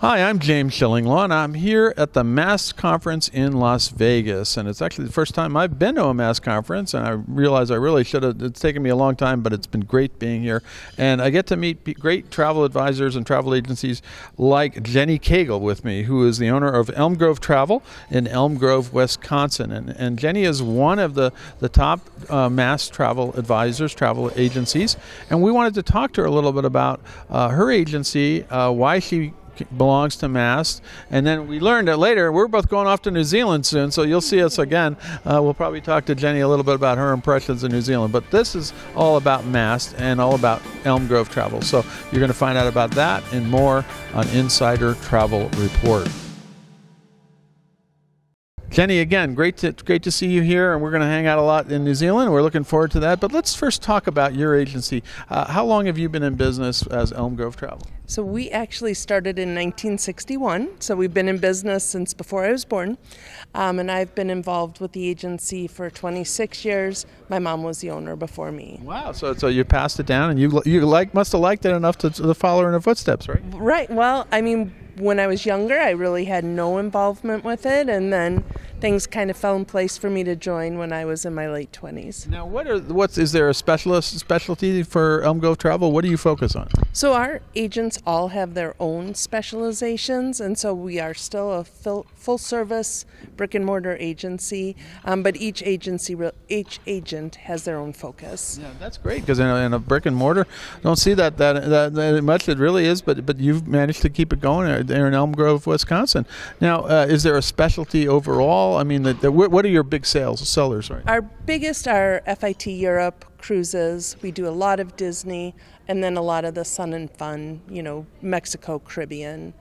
Hi, I'm James Shillinglaw, and I'm here at the MAST conference in Las Vegas. And it's actually the first time I've been to a MAST conference, and I realize I really should have. It's taken me a long time, but it's been great being here. And I get to meet great travel advisors and travel agencies like Jenny Cagle with me, who is the owner of Elm Grove Travel in Elm Grove, Wisconsin. And, and Jenny is one of the, the top uh, MAST travel advisors, travel agencies. And we wanted to talk to her a little bit about uh, her agency, uh, why she belongs to MAST. And then we learned that later we're both going off to New Zealand soon, so you'll see us again. Uh, we'll probably talk to Jenny a little bit about her impressions of New Zealand. But this is all about MAST and all about Elm Grove travel. So you're going to find out about that and more on Insider Travel Report. Jenny, again, great to great to see you here, and we're going to hang out a lot in New Zealand. We're looking forward to that. But let's first talk about your agency. Uh, how long have you been in business as Elm Grove Travel? So we actually started in 1961. So we've been in business since before I was born, um, and I've been involved with the agency for 26 years. My mom was the owner before me. Wow! So so you passed it down, and you you like must have liked it enough to, to follow in her footsteps, right? Right. Well, I mean, when I was younger, I really had no involvement with it, and then things kind of fell in place for me to join when I was in my late 20s. Now, what are what's is there a specialist specialty for Elm Grove Travel? What do you focus on? So our agents all have their own specializations, and so we are still a full, service brick and mortar agency, um, but each agency each agent has their own focus. Yeah, that's great because in, in, a brick and mortar, don't see that, that that, that much. It really is, but but you've managed to keep it going there in Elm Grove, Wisconsin. Now, uh, is there a specialty overall? I mean, the, the, what are your big sales sellers right? Our biggest are FIT Europe cruises. We do a lot of Disney, and then a lot of the Sun and Fun. You know, Mexico, Caribbean.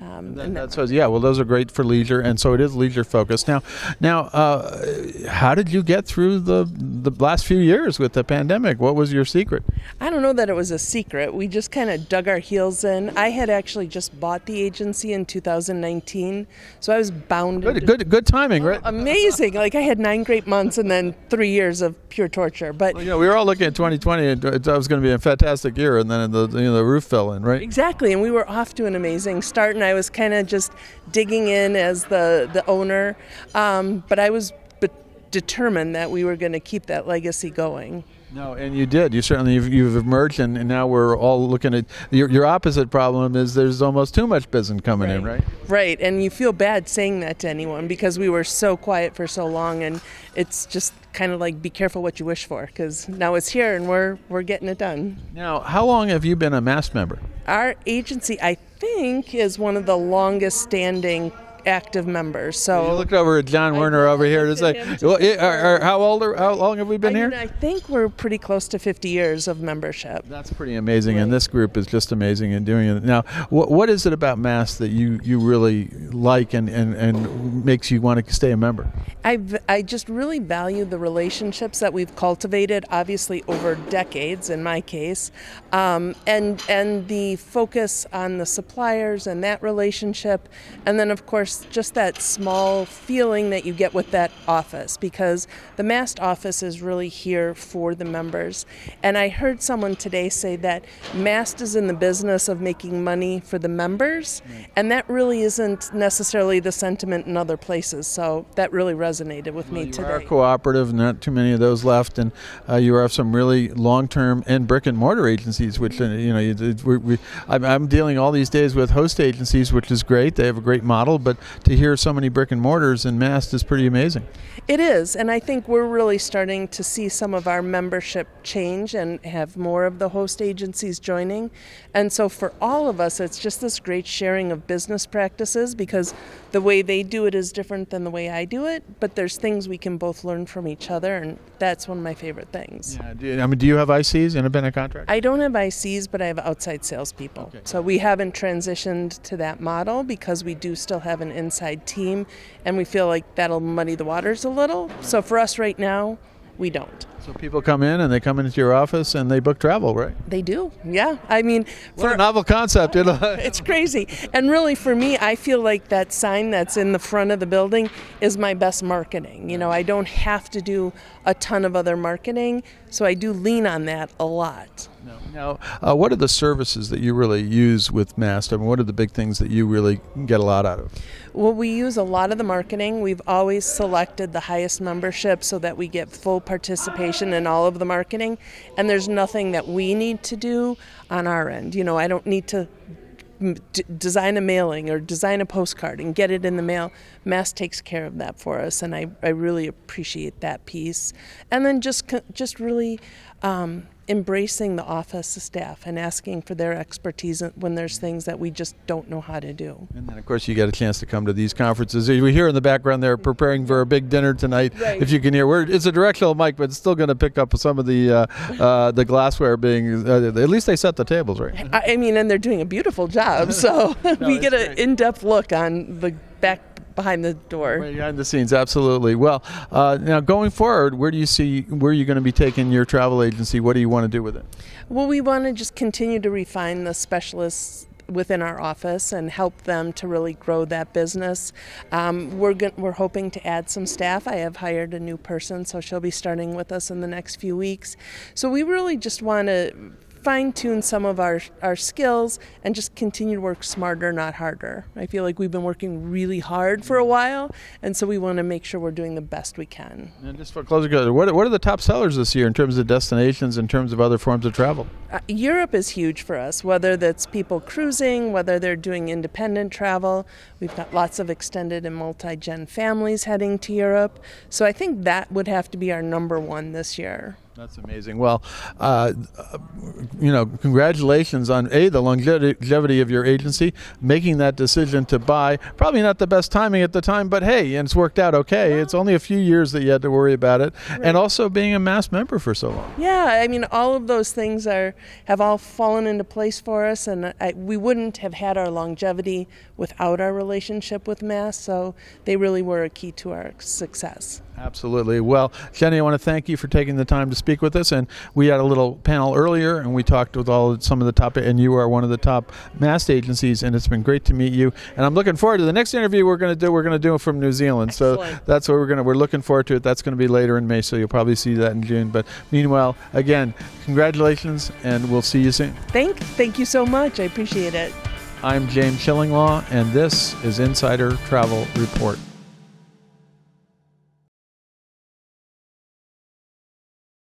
Um, that, that says, yeah, well, those are great for leisure, and so it is leisure focused. Now, now, uh, how did you get through the the last few years with the pandemic? What was your secret? I don't know that it was a secret. We just kind of dug our heels in. I had actually just bought the agency in 2019, so I was bound. Good, good, good timing, right? Oh, amazing! like I had nine great months and then three years of pure torture. But well, you know, we were all looking at 2020, and it was going to be a fantastic year, and then the you know the roof fell in, right? Exactly, and we were off to an amazing start, and I was kind of just digging in as the the owner, um, but I was be- determined that we were going to keep that legacy going. No, and you did. You certainly you've, you've emerged, and, and, now we're all looking at your, your opposite problem is there's almost too much business coming right. in, right? Right, and you feel bad saying that to anyone because we were so quiet for so long, and it's just kind of like be careful what you wish for because now it's here and we're we're getting it done. Now, how long have you been a MAST member? Our agency, I think, is one of the longest standing active members. So you looked over at John Werner over here to say, well, are, how old are, how long have we been I here? Mean, I think we're pretty close to 50 years of membership. That's pretty amazing, right. and this group is just amazing in doing it. Now, what, what is it about MAST that you, you really like and, and, and makes you want to stay a member? I, I just really value the relationships that we've cultivated, obviously over decades in my case, um, and and the focus on the suppliers and that relationship, and then of course just that small feeling that you get with that office because the MAST office is really here for the members. And I heard someone today say that MAST is in the business of making money for the members, and that really isn't necessarily the sentiment in other places. So that really resonated with well, me you today. You are cooperative, not too many of those left, and uh, you have some really long-term and brick and mortar agencies, which uh, you know, we, we, I'm dealing all these days with host agencies, which is great. They have a great model, but to hear so many brick and mortars in MAST is pretty amazing. It is, and I think we're really starting to see some of our membership change and have more of the host agencies joining. And so for all of us, it's just this great sharing of business practices because the way they do it is different than the way I do it, but there's things we can both learn from each other, and that's one of my favorite things. Yeah, I mean, do you have ICs, independent contractors? I don't have ICs, but I have outside salespeople. Okay. So we haven't transitioned to that model because we do still have an inside team, and we feel like that'll muddy the waters a little. So for us right now, we don't. So people come in and they come into your office and they book travel, right? They do, yeah. I mean, What a novel concept, you know. it's crazy. And really, for me, I feel like that sign that's in the front of the building is my best marketing. You know, I don't have to do a ton of other marketing, so I do lean on that a lot. Now, uh, what are the services that you really use with MAST? I mean, what are the big things that you really get a lot out of? Well, we use a lot of the marketing. We've always selected the highest membership so that we get full participation in all of the marketing. And there's nothing that we need to do on our end. You know, I don't need to d- design a mailing or design a postcard and get it in the mail. MAST takes care of that for us, and I, I really appreciate that piece. And then just just really um, embracing the office staff and asking for their expertise when there's things that we just don't know how to do. And then, of course, you get a chance to come to these conferences. We hear in the background they're preparing for a big dinner tonight. Right. If you can hear, We're, it's a directional mic, but it's still going to pick up some of the uh, uh, the glassware being. Uh, at least they set the tables right. I, I mean, and they're doing a beautiful job. So we get an in-depth look on the back behind the door. Behind the scenes, absolutely. Well, uh, now going forward, where do you see where are you going to be taking your travel agency? What do you want to do with it? Well, we want to just continue to refine the specialists within our office and help them to really grow that business. Um, we're go- we're hoping to add some staff. I have hired a new person, so she'll be starting with us in the next few weeks. So we really just want to fine tune some of our, our skills and just continue to work smarter, not harder. I feel like we've been working really hard for a while, and so we want to make sure we're doing the best we can. And just for closing, what what are the top sellers this year in terms of destinations, in terms of other forms of travel? Uh, Europe is huge for us, whether that's people cruising, whether they're doing independent travel. We've got lots of extended and multi gen families heading to Europe. So I think that would have to be our number one this year. That's amazing. Well, uh, you know, congratulations on a the longevity of your agency, making that decision to buy. Probably not the best timing at the time, but hey, and it's worked out okay. It's only a few years that you had to worry about it, and also being a MAST member for so long. Yeah, I mean, all of those things are have all fallen into place for us, and I, we wouldn't have had our longevity without our relationship with MAST. So they really were a key to our success. Absolutely. Well, Jenny, I want to thank you for taking the time to speak with us. And we had a little panel earlier, and we talked with all some of the top, and you are one of the top MAST agencies, and it's been great to meet you. And I'm looking forward to the next interview we're going to do. We're going to do it from New Zealand, Excellent. so that's what we're going to. We're looking forward to it. That's going to be later in May, so you'll probably see that in June. But meanwhile, again, congratulations, and we'll see you soon. Thank, thank you so much. I appreciate it. I'm James Shillinglaw, and this is Insider Travel Report.